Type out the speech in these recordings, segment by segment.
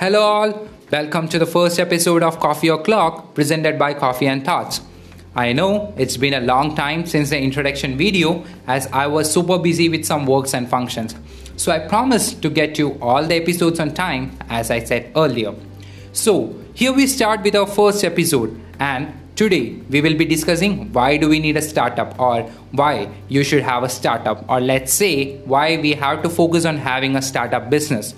Hello, all. Welcome to the first episode of Coffee O'Clock presented by Coffee and Thoughts. I know it's been a long time since the introduction video as I was super busy with some works and functions. So I promised to get you all the episodes on time as I said earlier. So here we start with our first episode and today we will be discussing why do we need a startup or why you should have a startup or let's say why we have to focus on having a startup business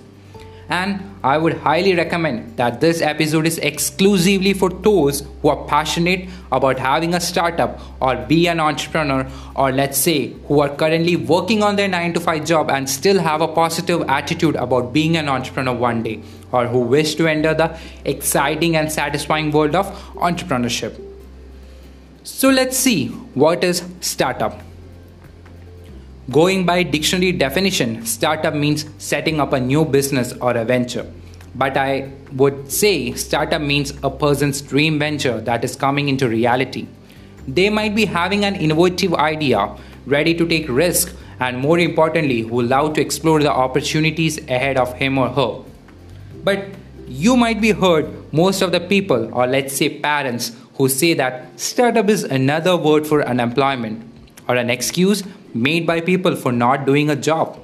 and I would highly recommend that this episode is exclusively for those who are passionate about having a startup or be an entrepreneur or let's say who are currently working on their 9 to 5 job and still have a positive attitude about being an entrepreneur one day or who wish to enter the exciting and satisfying world of entrepreneurship. So let's see what is startup. Going by dictionary definition, startup means setting up a new business or a venture. But I would say startup means a person's dream venture that is coming into reality. They might be having an innovative idea, ready to take risk, and more importantly, who love to explore the opportunities ahead of him or her. But you might be heard most of the people, or let's say parents, who say that startup is another word for unemployment or an excuse made by people for not doing a job.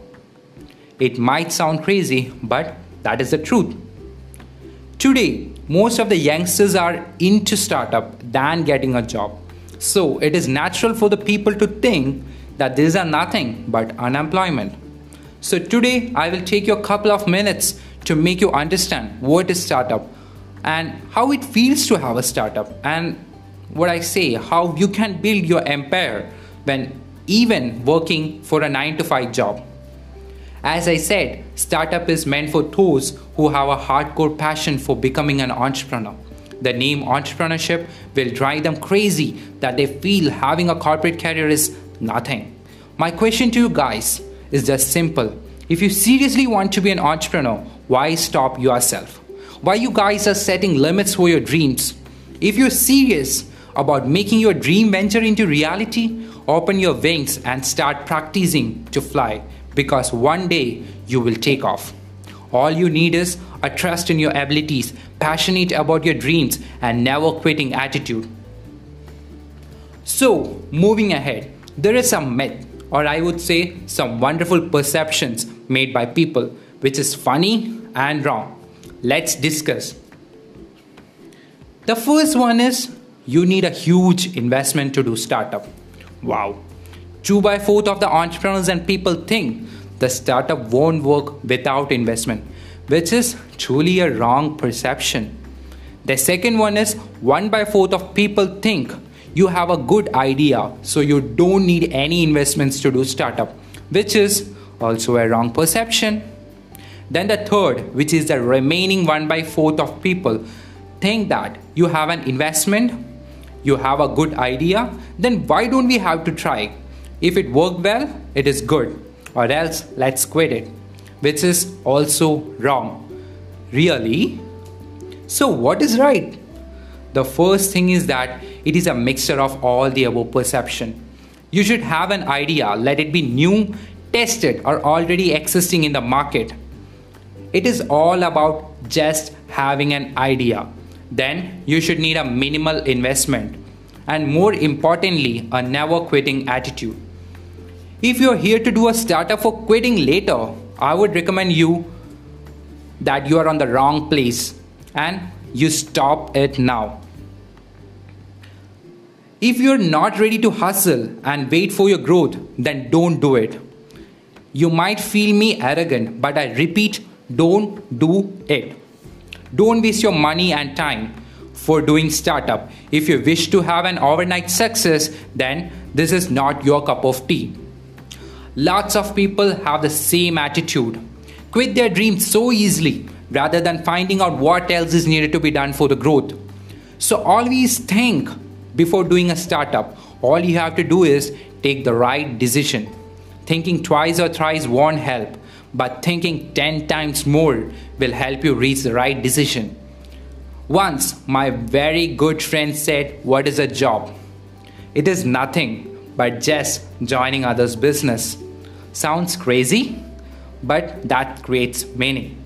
It might sound crazy, but that is the truth. Today, most of the youngsters are into startup than getting a job. So it is natural for the people to think that these are nothing but unemployment. So today I will take you a couple of minutes to make you understand what is startup and how it feels to have a startup and what I say how you can build your empire when even working for a 9 to 5 job. As I said, startup is meant for those who have a hardcore passion for becoming an entrepreneur. The name entrepreneurship will drive them crazy that they feel having a corporate career is nothing. My question to you guys is just simple. If you seriously want to be an entrepreneur, why stop yourself? Why you guys are setting limits for your dreams? If you're serious about making your dream venture into reality, Open your wings and start practicing to fly because one day you will take off. All you need is a trust in your abilities, passionate about your dreams, and never quitting attitude. So, moving ahead, there is some myth, or I would say some wonderful perceptions made by people, which is funny and wrong. Let's discuss. The first one is you need a huge investment to do startup. Wow. Two by fourth of the entrepreneurs and people think the startup won't work without investment, which is truly a wrong perception. The second one is one by fourth of people think you have a good idea, so you don't need any investments to do startup, which is also a wrong perception. Then the third, which is the remaining one by fourth of people, think that you have an investment you have a good idea, then why don't we have to try? If it worked well, it is good, or else let's quit it, which is also wrong. Really? So, what is right? The first thing is that it is a mixture of all the above perception. You should have an idea, let it be new, tested, or already existing in the market. It is all about just having an idea then you should need a minimal investment and more importantly, a never quitting attitude. If you're here to do a startup for quitting later, I would recommend you that you are on the wrong place and you stop it now. If you're not ready to hustle and wait for your growth, then don't do it. You might feel me arrogant, but I repeat, don't do it. Don't waste your money and time for doing startup. If you wish to have an overnight success, then this is not your cup of tea. Lots of people have the same attitude. Quit their dreams so easily rather than finding out what else is needed to be done for the growth. So always think before doing a startup. All you have to do is take the right decision. Thinking twice or thrice won't help but thinking 10 times more will help you reach the right decision. Once, my very good friend said, What is a job? It is nothing but just joining others' business. Sounds crazy, but that creates meaning.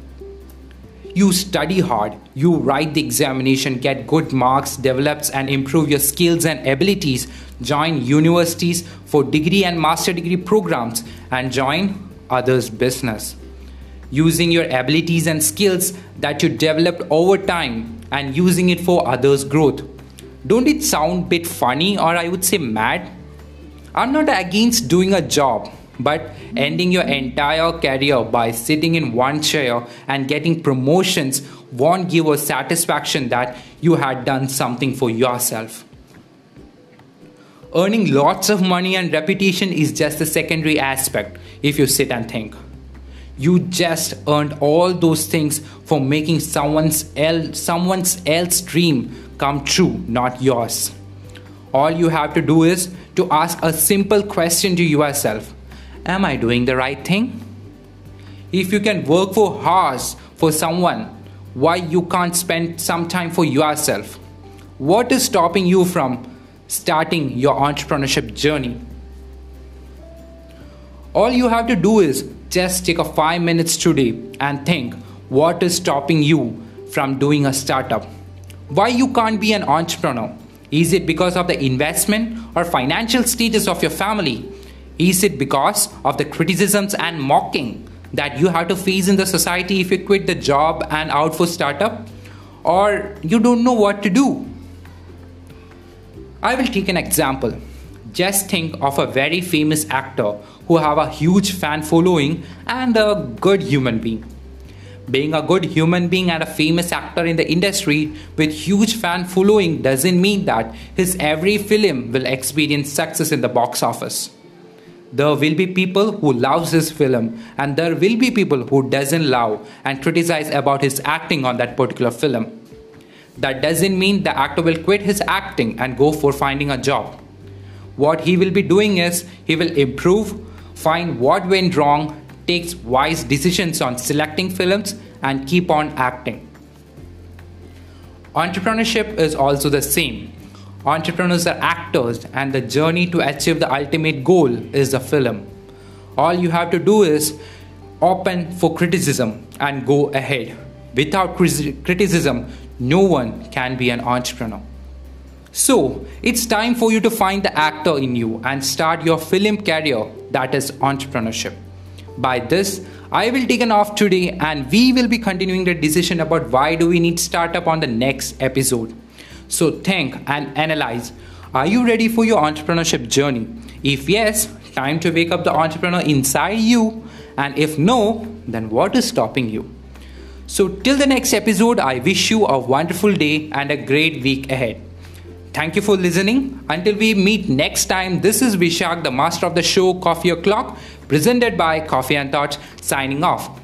You study hard, you write the examination, get good marks, develops and improve your skills and abilities, join universities for degree and master degree programs, and join others' business. Using your abilities and skills that you developed over time and using it for others' growth. Don't it sound bit funny or I would say mad? I'm not against doing a job but ending your entire career by sitting in one chair and getting promotions won't give a satisfaction that you had done something for yourself. Earning lots of money and reputation is just a secondary aspect if you sit and think. You just earned all those things for making someone's else, someone's else dream come true, not yours. All you have to do is to ask a simple question to yourself Am I doing the right thing? If you can work for hours for someone, why you can't spend some time for yourself? What is stopping you from starting your entrepreneurship journey? All you have to do is just take a 5 minutes today and think what is stopping you from doing a startup? Why you can't be an entrepreneur? Is it because of the investment or financial status of your family? Is it because of the criticisms and mocking that you have to face in the society if you quit the job and out for startup? Or you don't know what to do? I will take an example. Just think of a very famous actor who have a huge fan following and a good human being. Being a good human being and a famous actor in the industry with huge fan following doesn't mean that his every film will experience success in the box office there will be people who loves his film and there will be people who doesn't love and criticize about his acting on that particular film that doesn't mean the actor will quit his acting and go for finding a job what he will be doing is he will improve find what went wrong takes wise decisions on selecting films and keep on acting entrepreneurship is also the same Entrepreneurs are actors, and the journey to achieve the ultimate goal is the film. All you have to do is open for criticism and go ahead. Without criticism, no one can be an entrepreneur. So, it's time for you to find the actor in you and start your film career that is entrepreneurship. By this, I will take an off today and we will be continuing the decision about why do we need startup on the next episode. So think and analyze. Are you ready for your entrepreneurship journey? If yes, time to wake up the entrepreneur inside you. And if no, then what is stopping you? So, till the next episode, I wish you a wonderful day and a great week ahead. Thank you for listening. Until we meet next time, this is Vishak, the master of the show Coffee O'Clock, presented by Coffee and Thoughts, signing off.